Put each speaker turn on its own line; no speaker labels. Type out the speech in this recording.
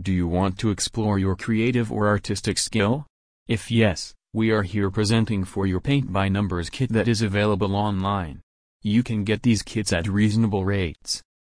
Do you want to explore your creative or artistic skill? If yes, we are here presenting for your Paint by Numbers kit that is available online. You can get these kits at reasonable rates.